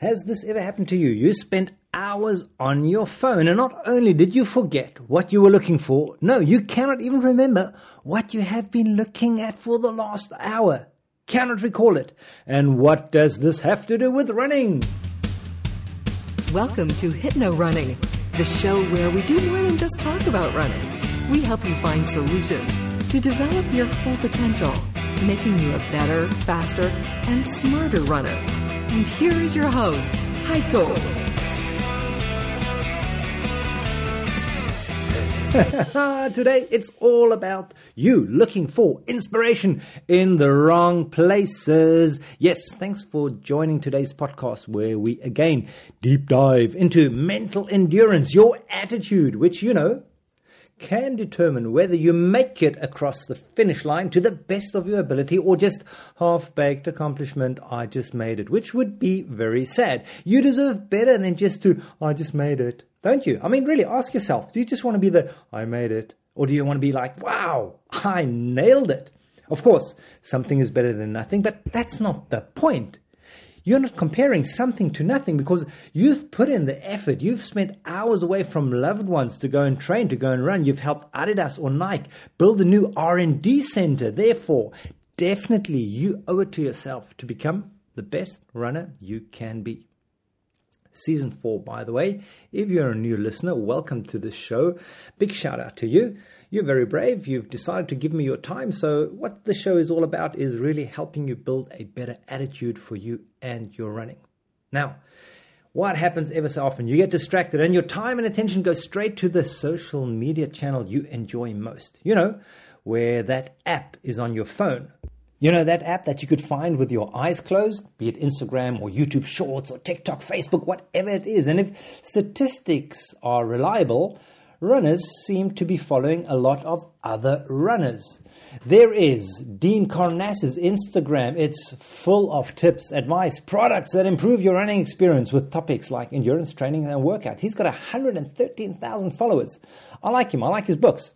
Has this ever happened to you? You spent hours on your phone and not only did you forget what you were looking for, no, you cannot even remember what you have been looking at for the last hour. Cannot recall it. And what does this have to do with running? Welcome to Hypno Running, the show where we do more than just talk about running. We help you find solutions to develop your full potential, making you a better, faster, and smarter runner. And here is your host, Heiko. Today it's all about you looking for inspiration in the wrong places. Yes, thanks for joining today's podcast where we again deep dive into mental endurance, your attitude, which you know can determine whether you make it across the finish line to the best of your ability or just half baked accomplishment, I just made it, which would be very sad. You deserve better than just to, I just made it. Don't you? I mean, really, ask yourself do you just want to be the, I made it? Or do you want to be like, wow, I nailed it? Of course, something is better than nothing, but that's not the point. You're not comparing something to nothing because you've put in the effort. You've spent hours away from loved ones to go and train, to go and run. You've helped Adidas or Nike build a new R&D center. Therefore, definitely you owe it to yourself to become the best runner you can be. Season 4, by the way. If you're a new listener, welcome to this show. Big shout out to you. You're very brave. You've decided to give me your time. So, what the show is all about is really helping you build a better attitude for you and your running. Now, what happens ever so often? You get distracted and your time and attention goes straight to the social media channel you enjoy most. You know, where that app is on your phone. You know, that app that you could find with your eyes closed, be it Instagram or YouTube Shorts or TikTok, Facebook, whatever it is. And if statistics are reliable, runners seem to be following a lot of other runners. There is Dean Karnazes' Instagram. It's full of tips, advice, products that improve your running experience with topics like endurance training and workout. He's got 113,000 followers. I like him. I like his books.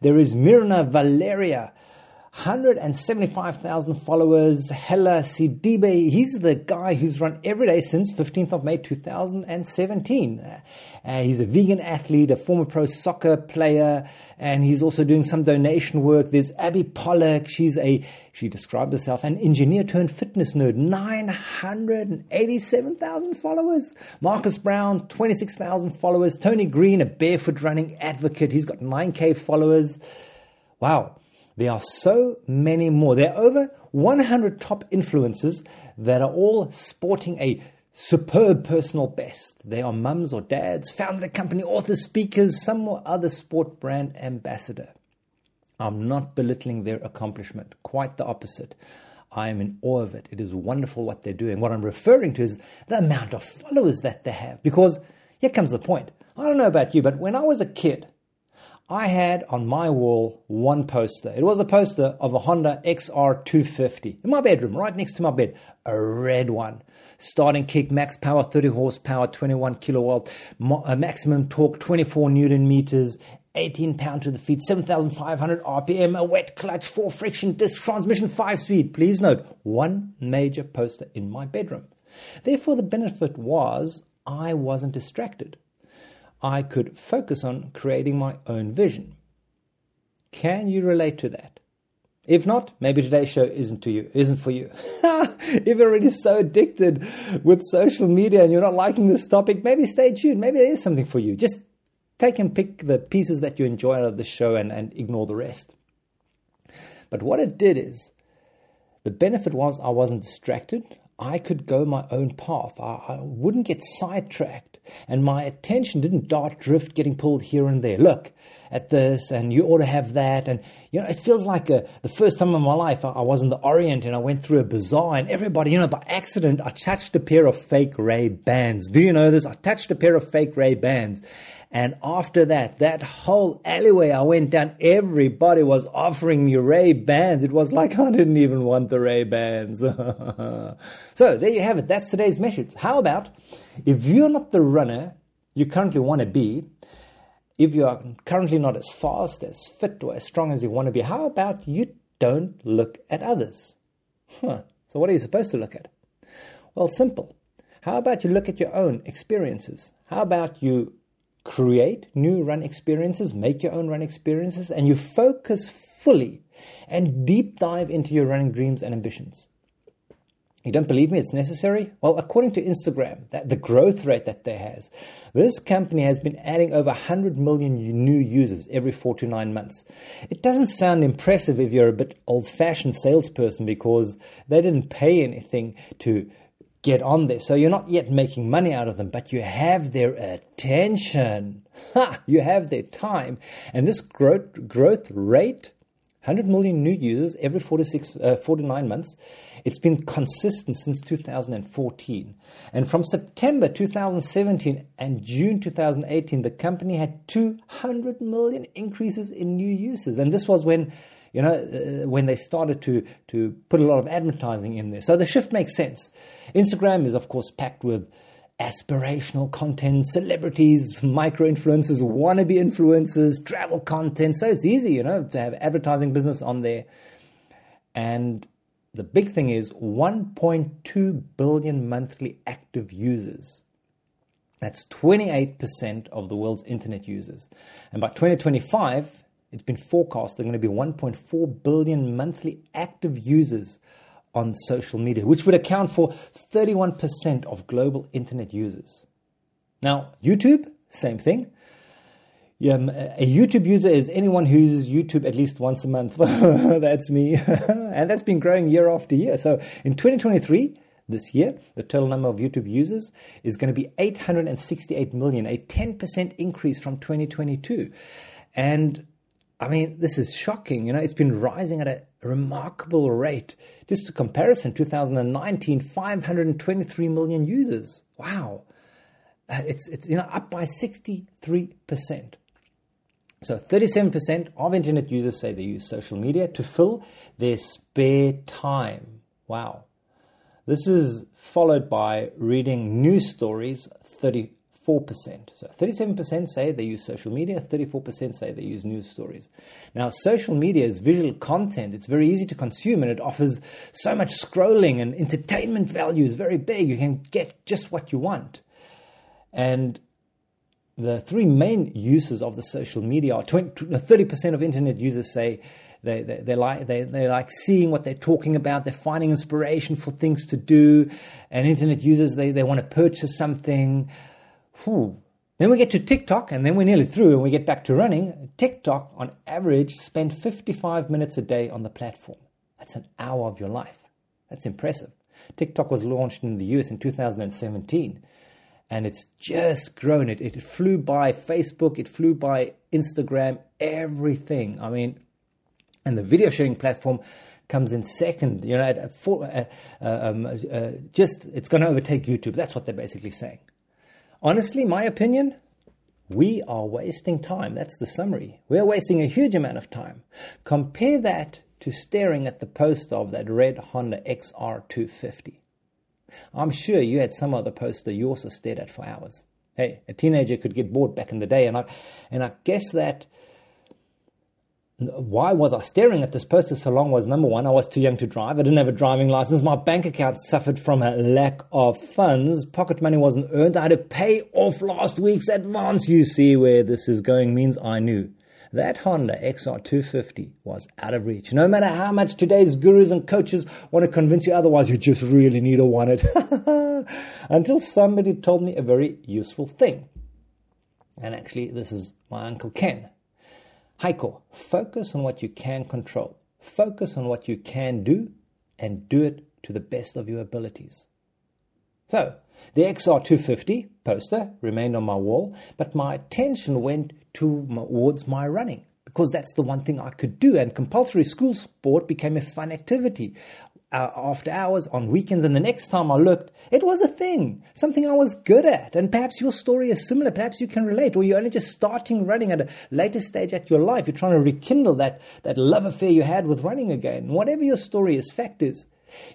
There is Mirna Valerio. 175,000 followers. Hellah Sidibe, he's the guy who's run every day since 15th of May 2017. Uh, he's a vegan athlete, a former pro soccer player, and he's also doing some donation work. There's Abby Pollock. She's a, she described herself, an engineer turned fitness nerd. 987,000 followers. Marcus Brown, 26,000 followers. Tony Green, a barefoot running advocate. He's got 9K followers. Wow. There are so many more. There are over 100 top influencers that are all sporting a superb personal best. They are mums or dads, founded a company, authors, speakers, some or other sport brand ambassador. I'm not belittling their accomplishment, quite the opposite. I am in awe of it. It is wonderful what they're doing. What I'm referring to is the amount of followers that they have. Because here comes the point. I don't know about you, but when I was a kid, I had on my wall one poster. It was a poster of a Honda XR250 in my bedroom, right next to my bed, a red one. Starting kick, max power 30 horsepower, 21 kilowatt, uh, maximum torque 24 newton meters, 18 pound to the feet, 7,500 RPM, a wet clutch, four friction disc transmission, five speed. Please note, one major poster in my bedroom. Therefore, the benefit was I wasn't distracted. I could focus on creating my own vision. Can you relate to that? If not, maybe today's show isn't to you, isn't for you. if you're already so addicted with social media and you're not liking this topic, maybe stay tuned. Maybe there is something for you. Just take and pick the pieces that you enjoy out of the show and, and ignore the rest. But what it did is, the benefit was I wasn't distracted. I could go my own path. I, I, wouldn't get sidetracked, and my attention didn't dart drift, getting pulled here and there. Look at this, and you ought to have that, and you know it feels like a, the first time in my life I, I was in the Orient and I went through a bazaar, and everybody, you know, by accident I touched a pair of fake Ray Bans. Do you know this? I touched a pair of fake Ray Bans, and after that, that whole alleyway I went down, everybody was offering me Ray Bans. It was like I didn't even want the Ray Bans. so there you have it. That's today's message. How about if you're not the runner you currently want to be, if you are currently not as fast, as fit, or as strong as you want to be, how about you don't look at others? Huh. So what are you supposed to look at? Well, simple. How about you look at your own experiences? How about you create new run experiences, make your own run experiences, and you focus fully and deep dive into your running dreams and ambitions? You don't believe me? It's necessary? Well, according to Instagram, that the growth rate that they has, this company has been adding over 100 million new users every four to nine months. It doesn't sound impressive if you're a bit old-fashioned salesperson because they didn't pay anything to get on there. So you're not yet making money out of them, but you have their attention. Ha! You have their time. And this growth, growth rate, 100 million new users every four to, six, uh, four to nine months, it's been consistent since 2014. And from September 2017 and June 2018, the company had 200 million increases in new users. And this was when you know, uh, when they started to, to put a lot of advertising in there. So the shift makes sense. Instagram is, of course, packed with aspirational content, celebrities, micro influencers, wannabe influencers, travel content. So it's easy, you know, to have advertising business on there. And the big thing is 1.2 billion monthly active users. That's 28% of the world's internet users. And by 2025, it's been forecast there are going to be 1.4 billion monthly active users on social media, which would account for 31% of global internet users. Now, YouTube, same thing. Yeah, um, a YouTube user is anyone who uses YouTube at least once a month. that's me. and that's been growing year after year. So in 2023, this year, the total number of YouTube users is going to be 868 million, a 10% increase from 2022. And I mean, this is shocking. You know, it's been rising at a remarkable rate. Just a comparison, 2019, 523 million users. Wow. Uh, it's, it's, you know, up by 63%. So 37% of internet users say they use social media to fill their spare time. Wow. This is followed by reading news stories, 34%. So 37% say they use social media, 34% say they use news stories. Now, social media is visual content. It's very easy to consume and it offers so much scrolling and entertainment value is very big. You can get just what you want. And the three main uses of the social media are 20, uh, 30% of internet users say they, they, they, like, they, they like seeing what they're talking about, they're finding inspiration for things to do, and internet users, they, they want to purchase something. Whew. Then we get to TikTok, and then we're nearly through, and we get back to running. TikTok, on average, spend 55 minutes a day on the platform. That's an hour of your life. That's impressive. TikTok was launched in the US in 2017 and it's just grown. It, it flew by Facebook, it flew by Instagram, everything. I mean, and the video sharing platform comes in second. You know, at, at four, uh, um, uh, just it's going to overtake YouTube. That's what they're basically saying. Honestly, my opinion, we are wasting time. That's the summary. We are wasting a huge amount of time. Compare that to staring at the poster of that red Honda XR250. I'm sure you had some other poster you also stared at for hours. Hey, a teenager could get bored back in the day, and I, and I guess that why was I staring at this poster so long was number one, I was too young to drive. I didn't have a driving license. My bank account suffered from a lack of funds. Pocket money wasn't earned. I had to pay off last week's advance. You see where this is going means I knew that Honda XR250 was out of reach. No matter how much today's gurus and coaches want to convince you otherwise, you just really need to want it. Until somebody told me a very useful thing. And actually, this is my Uncle Ken. Heiko, focus on what you can control. Focus on what you can do and do it to the best of your abilities. So, the XR250 poster remained on my wall, but my attention went towards my running because that's the one thing I could do. And compulsory school sport became a fun activity. Uh, after hours, on weekends, and the next time I looked, it was a thing, something I was good at. And perhaps your story is similar. Perhaps you can relate, or you're only just starting running at a later stage at your life. You're trying to rekindle that, that love affair you had with running again. Whatever your story is, fact is,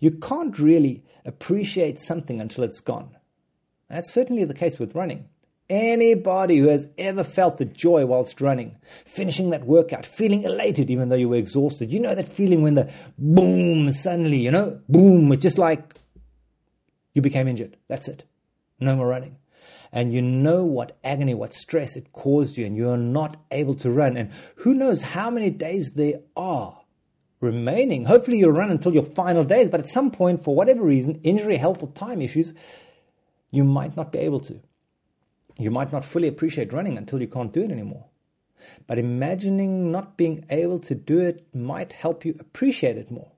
you can't really appreciate something until it's gone. That's certainly the case with running. Anybody who has ever felt the joy whilst running, finishing that workout, feeling elated even though you were exhausted, you know that feeling when the boom, suddenly, you know, boom, it's just like you became injured. That's it. no more running. And you know what agony, what stress it caused you, and you are not able to run. And who knows how many days there are remaining. Hopefully, you'll run until your final days, but at some point, for whatever reason, injury, health, or time issues, you might not be able to. You might not fully appreciate running until you can't do it anymore. But imagining not being able to do it might help you appreciate it more.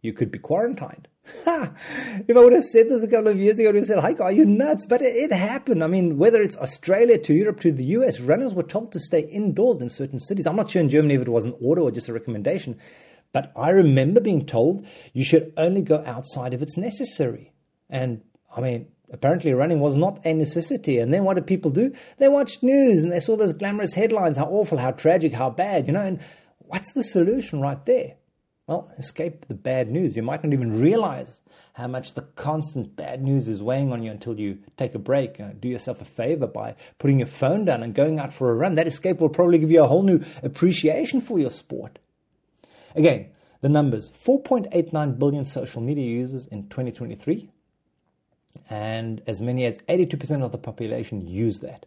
You could be quarantined. If I would have said this a couple of years ago, I would have said, Hi, are you nuts? But it, it happened. I mean, whether it's Australia to Europe to the US, runners were told to stay indoors in certain cities. I'm not sure in Germany if it was an order or just a recommendation, but I remember being told you should only go outside if it's necessary. And I mean, apparently running was not a necessity. And then what did people do? They watched news and they saw those glamorous headlines how awful, how tragic, how bad, you know. And what's the solution right there? Well, escape the bad news. You might not even realize how much the constant bad news is weighing on you until you take a break. Uh, do yourself a favor by putting your phone down and going out for a run. That escape will probably give you a whole new appreciation for your sport. Again, the numbers 4.89 billion social media users in 2023, and as many as 82% of the population use that.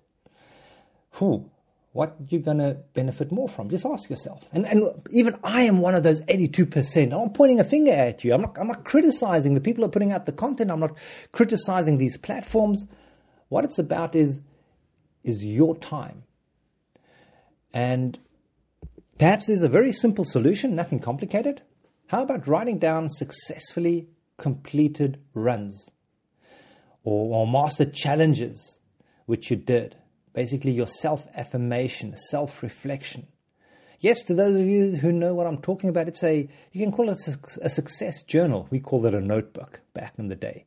Who? what you going to benefit more from? Just ask yourself. And, and even I am one of those 82%. I'm not pointing a finger at you. I'm not, I'm not criticizing the people who are putting out the content. I'm not criticizing these platforms. What it's about is, is your time. And perhaps there's a very simple solution, nothing complicated. How about writing down successfully completed runs or, or master challenges which you did? Basically, your self affirmation, self reflection. Yes, to those of you who know what I'm talking about, it's a you can call it a success journal. We called it a notebook back in the day,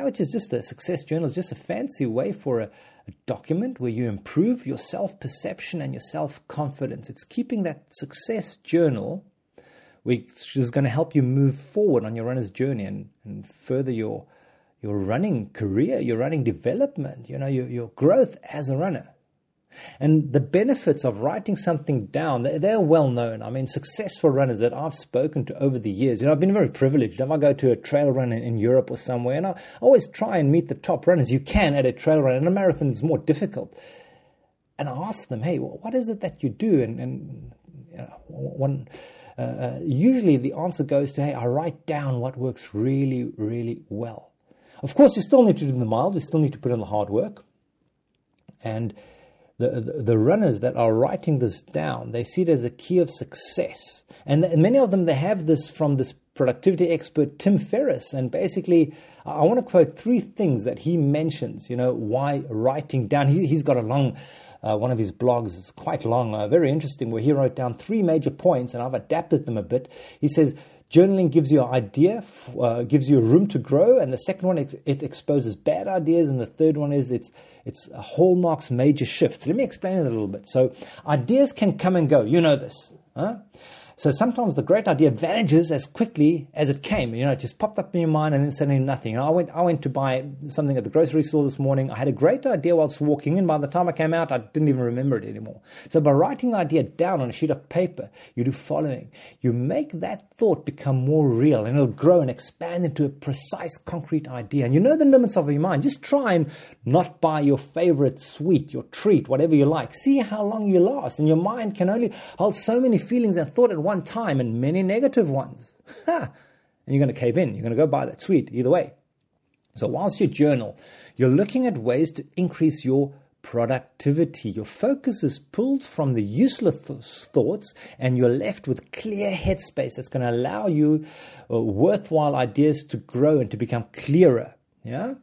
which is just a success journal. is just a fancy way for a, a document where you improve your self perception and your self confidence. It's keeping that success journal which is going to help you move forward on your runner's journey and, and further your your running career, your running development, you know, your, your growth as a runner. And the benefits of writing something down, they're well known. I mean, successful runners that I've spoken to over the years, you know, I've been very privileged. If I go to a trail run in, Europe or somewhere, and I always try and meet the top runners you can at a trail run, and a marathon is more difficult. And I ask them, hey, what is it that you do? And, and you know, one uh, uh, usually the answer goes to, hey, I write down what works really, really well. Of course, you still need to do the miles, you still need to put in the hard work. And the, the, the, runners that are writing this down, they see it as a key of success. And, many of them, they have this from this productivity expert, Tim Ferriss. And basically, I want to quote three things that he mentions, you know, why writing down. He, he's got a long uh, one of his blogs. It's quite long, uh, very interesting, where he wrote down three major points, and I've adapted them a bit. He says, Journaling gives you an idea, uh, gives you room to grow, and the second one it exposes bad ideas, and the third one is it's it's hallmarks major shifts. Let me explain it a little bit. So ideas can come and go. You know this, huh? So sometimes the great idea vanishes as quickly as it came. You know, it just popped up in your mind and then suddenly nothing. You know, I went, I went to buy something at the grocery store this morning. I had a great idea whilst walking, in. by the time I came out, I didn't even remember it anymore. So by writing the idea down on a sheet of paper, you do following. You make that thought become more real, and it'll grow and expand into a precise, concrete idea. And you know the limits of your mind. Just try and not buy your favorite sweet, your treat, whatever you like. See how long you last, and your mind can only hold so many feelings and thought at one time and many negative ones. and you're going to cave in. You're going to go buy that sweet either way. So, whilst you journal, you're looking at ways to increase your productivity. Your focus is pulled from the useless thoughts, and you're left with clear headspace that's going to allow you uh, worthwhile ideas to grow and to become clearer. Yeah.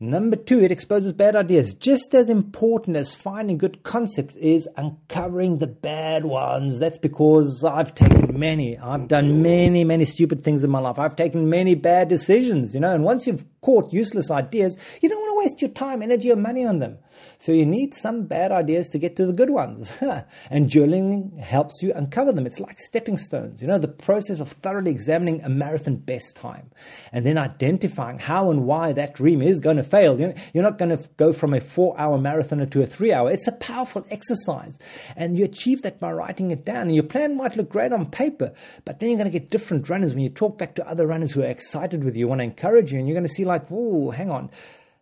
Number two, it exposes bad ideas. Just as important as finding good concepts is uncovering the bad ones. That's because I've taken many, I've done many, many stupid things in my life. I've taken many bad decisions, you know, and once you've caught useless ideas, you don't want to waste your time, energy, or money on them. So you need some bad ideas to get to the good ones. and journaling helps you uncover them. It's like stepping stones, you know, the process of thoroughly examining a marathon best time and then identifying how and why that dream is going to fail. You're not going to go from a four hour marathoner to a three hour. It's a powerful exercise. And you achieve that by writing it down. And your plan might look great on paper, but then you're going to get different runners when you talk back to other runners who are excited with you, want to encourage you, and you're going to see like, oh, hang on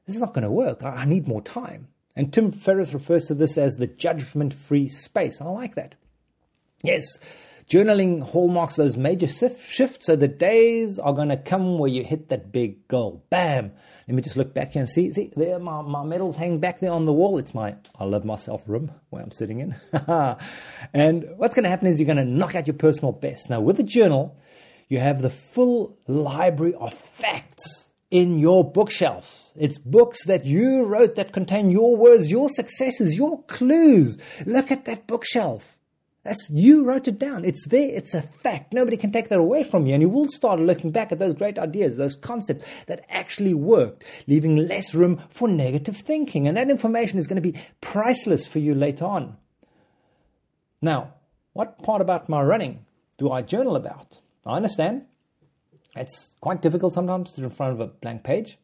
this is not going to work. I need more time. And Tim Ferriss refers to this as the judgment free space. I like that. Yes, journaling hallmarks those major shifts. So the days are going to come where you hit that big goal. Bam. Let me just look back here and see. See, there, my, my medals hang back there on the wall. It's my I love myself room where I'm sitting in. and what's going to happen is you're going to knock out your personal best. Now, with a journal, you have the full library of facts in your bookshelves. It's books that you wrote that contain your words, your successes, your clues. Look at that bookshelf. That's you wrote it down. It's there. It's a fact. Nobody can take that away from you. And you will start looking back at those great ideas, those concepts that actually worked, leaving less room for negative thinking. And that information is going to be priceless for you later on. Now, what part about my running do I journal about? I understand. It's quite difficult sometimes to in front of a blank page.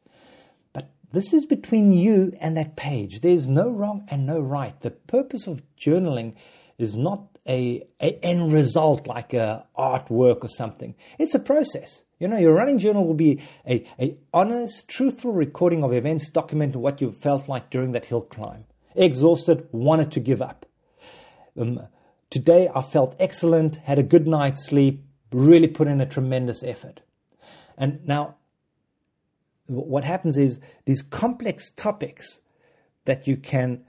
This is between you and that page. There's no wrong and no right. The purpose of journaling is not a, a end result like a artwork or something. It's a process. You know, your running journal will be a, a honest, truthful recording of events documenting what you felt like during that hill climb. Exhausted, wanted to give up. Um, today I felt excellent, had a good night's sleep, really put in a tremendous effort. And now, what happens is these complex topics that you can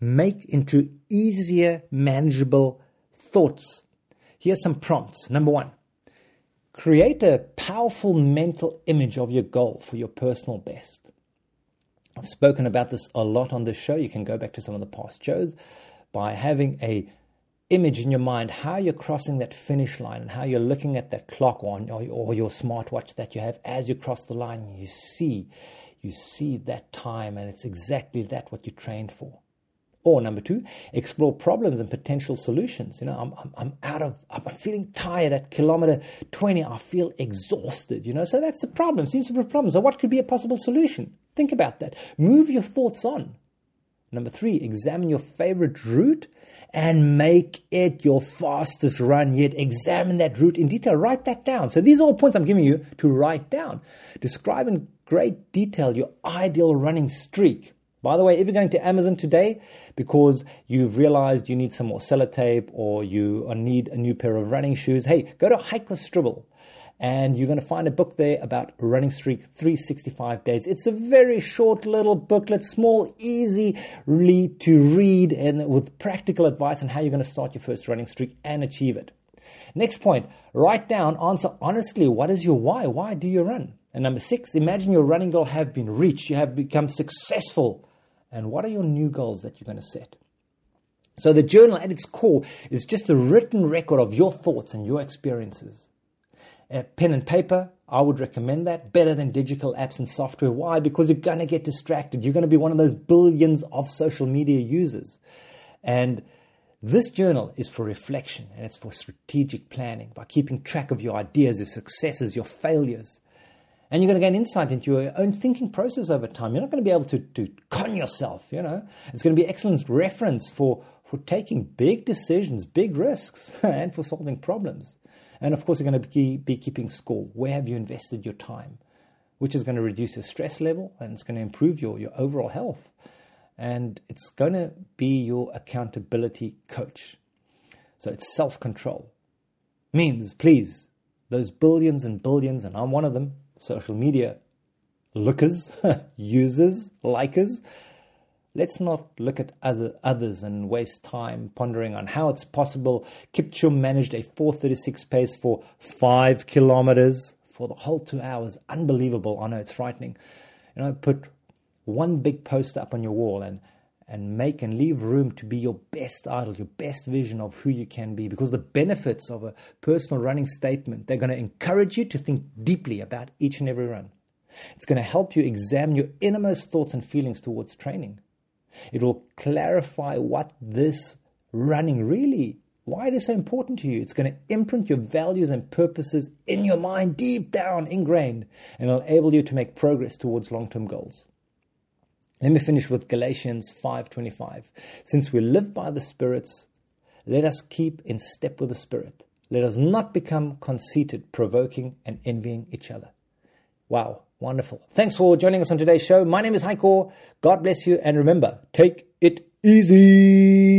make into easier, manageable thoughts. Here's some prompts. Number one, create a powerful mental image of your goal for your personal best. I've spoken about this a lot on this show. You can go back to some of the past shows by having a image in your mind how you're crossing that finish line and how you're looking at that clock on or, or your smartwatch that you have as you cross the line you see you see that time and it's exactly that what you trained for or number two, explore problems and potential solutions. You know, I'm, I'm, I'm out of, I'm feeling tired at kilometer 20. I feel exhausted, you know, so that's a problem. Seems to be a problem. So what could be a possible solution? Think about that. Move your thoughts on. Number three, examine your favorite route and make it your fastest run yet. Examine that route in detail. Write that down. So these are all points I'm giving you to write down. Describe in great detail your ideal running streak. By the way, if you're going to Amazon today because you've realized you need some more sellotape or you need a new pair of running shoes, hey, go to Hike or Stribble and you're going to find a book there about running streak 365 days. It's a very short little booklet, small, easy to read, and with practical advice on how you're going to start your first running streak and achieve it. Next point, write down, answer honestly, what is your why? Why do you run? And number six, imagine your running goal have been reached. You have become successful and what are your new goals that you're going to set? So, the journal at its core is just a written record of your thoughts and your experiences. Pen and paper, I would recommend that better than digital apps and software. Why? Because you're going to get distracted. You're going to be one of those billions of social media users. And this journal is for reflection and it's for strategic planning by keeping track of your ideas, your successes, your failures. And you're going to gain insight into your own thinking process over time. You're not going to be able to, to con yourself, you know. It's going to be excellent reference for, for taking big decisions, big risks, and for solving problems. And of course, you're going to be, keeping score. Where have you invested your time? Which is going to reduce your stress level and it's going to improve your, your overall health. And it's going to be your accountability coach. So it's self control. Means, please, those billions and billions, and I'm one of them, social media lookers, users, likers. Let's not look at other, others and waste time pondering on how it's possible Kipchoge managed a 436 pace for five kilometers for the whole two hours. Unbelievable. I know it's frightening. You know, put one big poster up on your wall and and make and leave room to be your best idol, your best vision of who you can be. Because the benefits of a personal running statement, they're going to encourage you to think deeply about each and every run. It's going to help you examine your innermost thoughts and feelings towards training. It will clarify what this running really, why it is so important to you. It's going to imprint your values and purposes in your mind, deep down, ingrained, and it'll enable you to make progress towards long term goals. Let me finish with Galatians 5:25. Since we live by the spirits, let us keep in step with the spirit. Let us not become conceited, provoking and envying each other. Wow, Wonderful. Thanks for joining us on today's show. My name is Heiko. God bless you. And remember, take it easy.